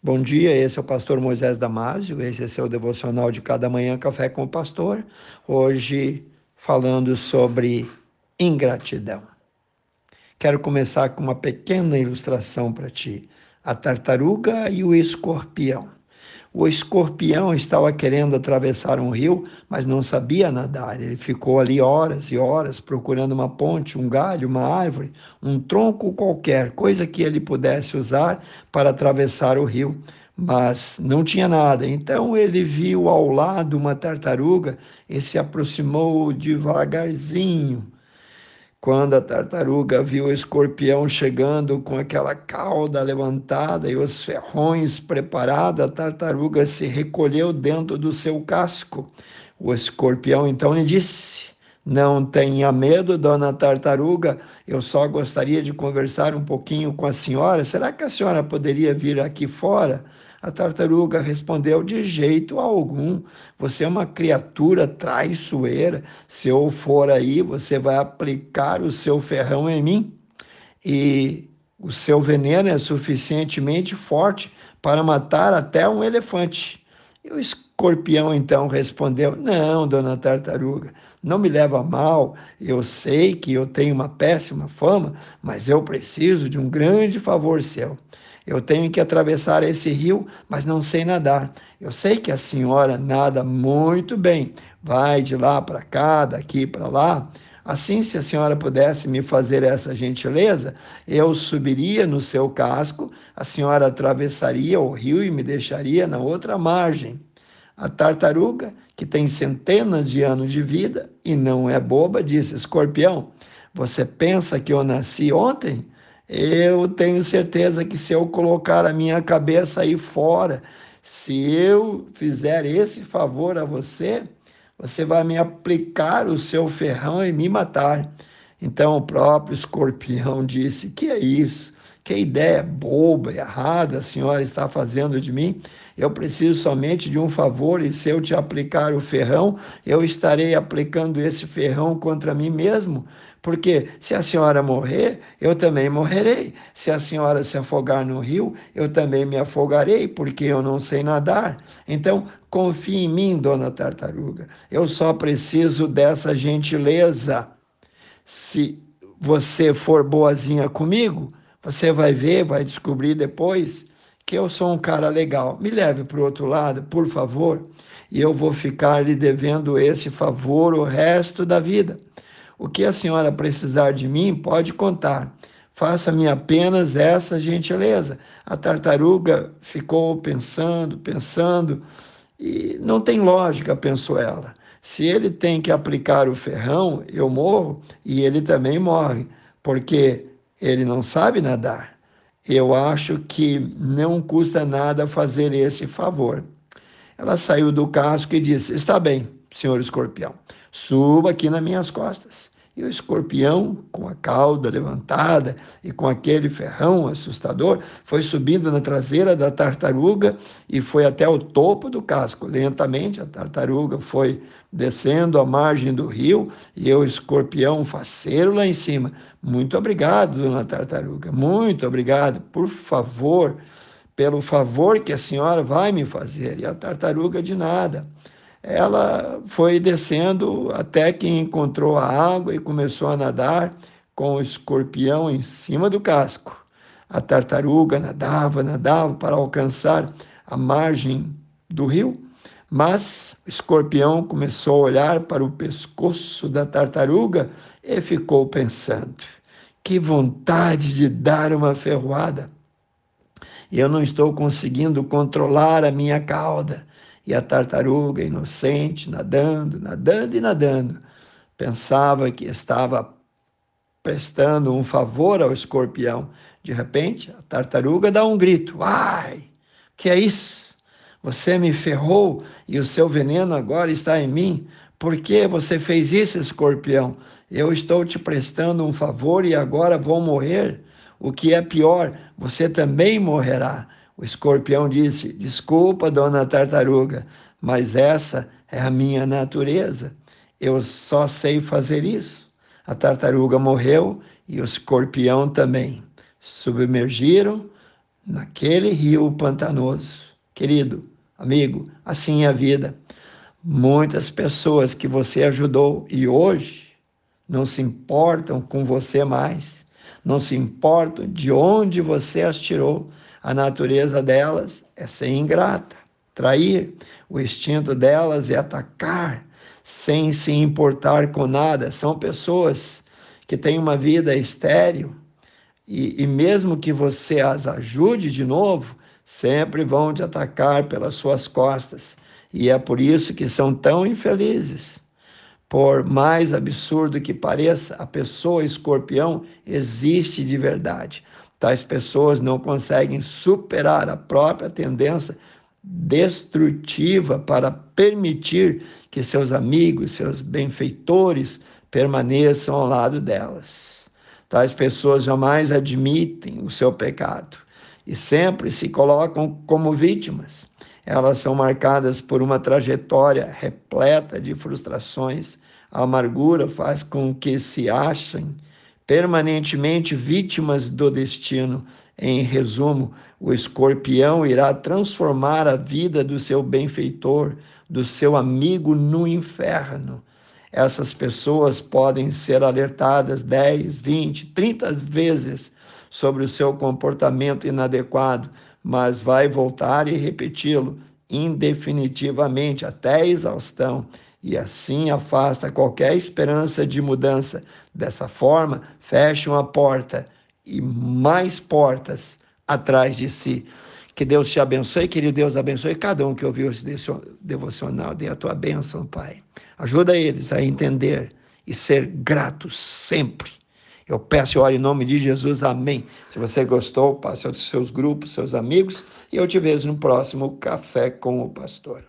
Bom dia, esse é o pastor Moisés Damásio, esse é seu devocional de cada manhã, Café com o Pastor. Hoje falando sobre ingratidão. Quero começar com uma pequena ilustração para ti: a tartaruga e o escorpião. O escorpião estava querendo atravessar um rio, mas não sabia nadar. Ele ficou ali horas e horas procurando uma ponte, um galho, uma árvore, um tronco qualquer, coisa que ele pudesse usar para atravessar o rio. Mas não tinha nada. Então ele viu ao lado uma tartaruga e se aproximou devagarzinho quando a tartaruga viu o escorpião chegando com aquela cauda levantada e os ferrões preparados, a tartaruga se recolheu dentro do seu casco. O escorpião então lhe disse: Não tenha medo, dona tartaruga, eu só gostaria de conversar um pouquinho com a senhora. Será que a senhora poderia vir aqui fora? A tartaruga respondeu: De jeito algum. Você é uma criatura traiçoeira. Se eu for aí, você vai aplicar o seu ferrão em mim. E o seu veneno é suficientemente forte para matar até um elefante. E o escorpião então respondeu: Não, dona tartaruga, não me leva a mal. Eu sei que eu tenho uma péssima fama, mas eu preciso de um grande favor seu. Eu tenho que atravessar esse rio, mas não sei nadar. Eu sei que a senhora nada muito bem. Vai de lá para cá, daqui para lá. Assim, se a senhora pudesse me fazer essa gentileza, eu subiria no seu casco, a senhora atravessaria o rio e me deixaria na outra margem. A tartaruga, que tem centenas de anos de vida e não é boba, disse: Escorpião, você pensa que eu nasci ontem? eu tenho certeza que se eu colocar a minha cabeça aí fora, se eu fizer esse favor a você, você vai me aplicar o seu ferrão e me matar. Então o próprio escorpião disse: Que é isso? Que ideia boba, errada a senhora está fazendo de mim? Eu preciso somente de um favor, e se eu te aplicar o ferrão, eu estarei aplicando esse ferrão contra mim mesmo. Porque se a senhora morrer, eu também morrerei. Se a senhora se afogar no rio, eu também me afogarei, porque eu não sei nadar. Então, confie em mim, dona tartaruga. Eu só preciso dessa gentileza. Se você for boazinha comigo, você vai ver, vai descobrir depois que eu sou um cara legal. Me leve para o outro lado, por favor, e eu vou ficar lhe devendo esse favor o resto da vida. O que a senhora precisar de mim, pode contar. Faça-me apenas essa gentileza. A tartaruga ficou pensando, pensando, e não tem lógica, pensou ela. Se ele tem que aplicar o ferrão, eu morro e ele também morre, porque ele não sabe nadar. Eu acho que não custa nada fazer esse favor. Ela saiu do casco e disse: Está bem, senhor escorpião, suba aqui nas minhas costas. E o escorpião, com a cauda levantada e com aquele ferrão assustador, foi subindo na traseira da tartaruga e foi até o topo do casco. Lentamente, a tartaruga foi descendo a margem do rio e o escorpião faceiro lá em cima. Muito obrigado, dona tartaruga, muito obrigado. Por favor, pelo favor que a senhora vai me fazer. E a tartaruga de nada ela foi descendo até que encontrou a água e começou a nadar com o escorpião em cima do casco. A tartaruga nadava, nadava para alcançar a margem do rio, mas o escorpião começou a olhar para o pescoço da tartaruga e ficou pensando: que vontade de dar uma ferroada! Eu não estou conseguindo controlar a minha cauda e a tartaruga, inocente, nadando, nadando e nadando, pensava que estava prestando um favor ao escorpião. De repente, a tartaruga dá um grito: Ai, que é isso? Você me ferrou e o seu veneno agora está em mim. Por que você fez isso, escorpião? Eu estou te prestando um favor e agora vou morrer. O que é pior, você também morrerá. O escorpião disse: Desculpa, dona tartaruga, mas essa é a minha natureza. Eu só sei fazer isso. A tartaruga morreu e o escorpião também. Submergiram naquele rio pantanoso. Querido, amigo, assim é a vida. Muitas pessoas que você ajudou e hoje não se importam com você mais, não se importam de onde você as tirou. A natureza delas é ser ingrata, trair. O instinto delas é atacar, sem se importar com nada. São pessoas que têm uma vida estéril e, e mesmo que você as ajude de novo, sempre vão te atacar pelas suas costas. E é por isso que são tão infelizes. Por mais absurdo que pareça, a pessoa escorpião existe de verdade. Tais pessoas não conseguem superar a própria tendência destrutiva para permitir que seus amigos, seus benfeitores permaneçam ao lado delas. Tais pessoas jamais admitem o seu pecado e sempre se colocam como vítimas. Elas são marcadas por uma trajetória repleta de frustrações. A amargura faz com que se achem permanentemente vítimas do destino. Em resumo, o escorpião irá transformar a vida do seu benfeitor, do seu amigo, no inferno. Essas pessoas podem ser alertadas 10, 20, 30 vezes sobre o seu comportamento inadequado, mas vai voltar e repeti-lo indefinitivamente até a exaustão e assim afasta qualquer esperança de mudança. Dessa forma, fecham a porta e mais portas atrás de si. Que Deus te abençoe, querido Deus abençoe cada um que ouviu esse devocional. Dê a tua bênção, Pai. Ajuda eles a entender e ser gratos sempre. Eu peço e oro em nome de Jesus, amém. Se você gostou, passe aos seus grupos, seus amigos, e eu te vejo no próximo Café com o Pastor.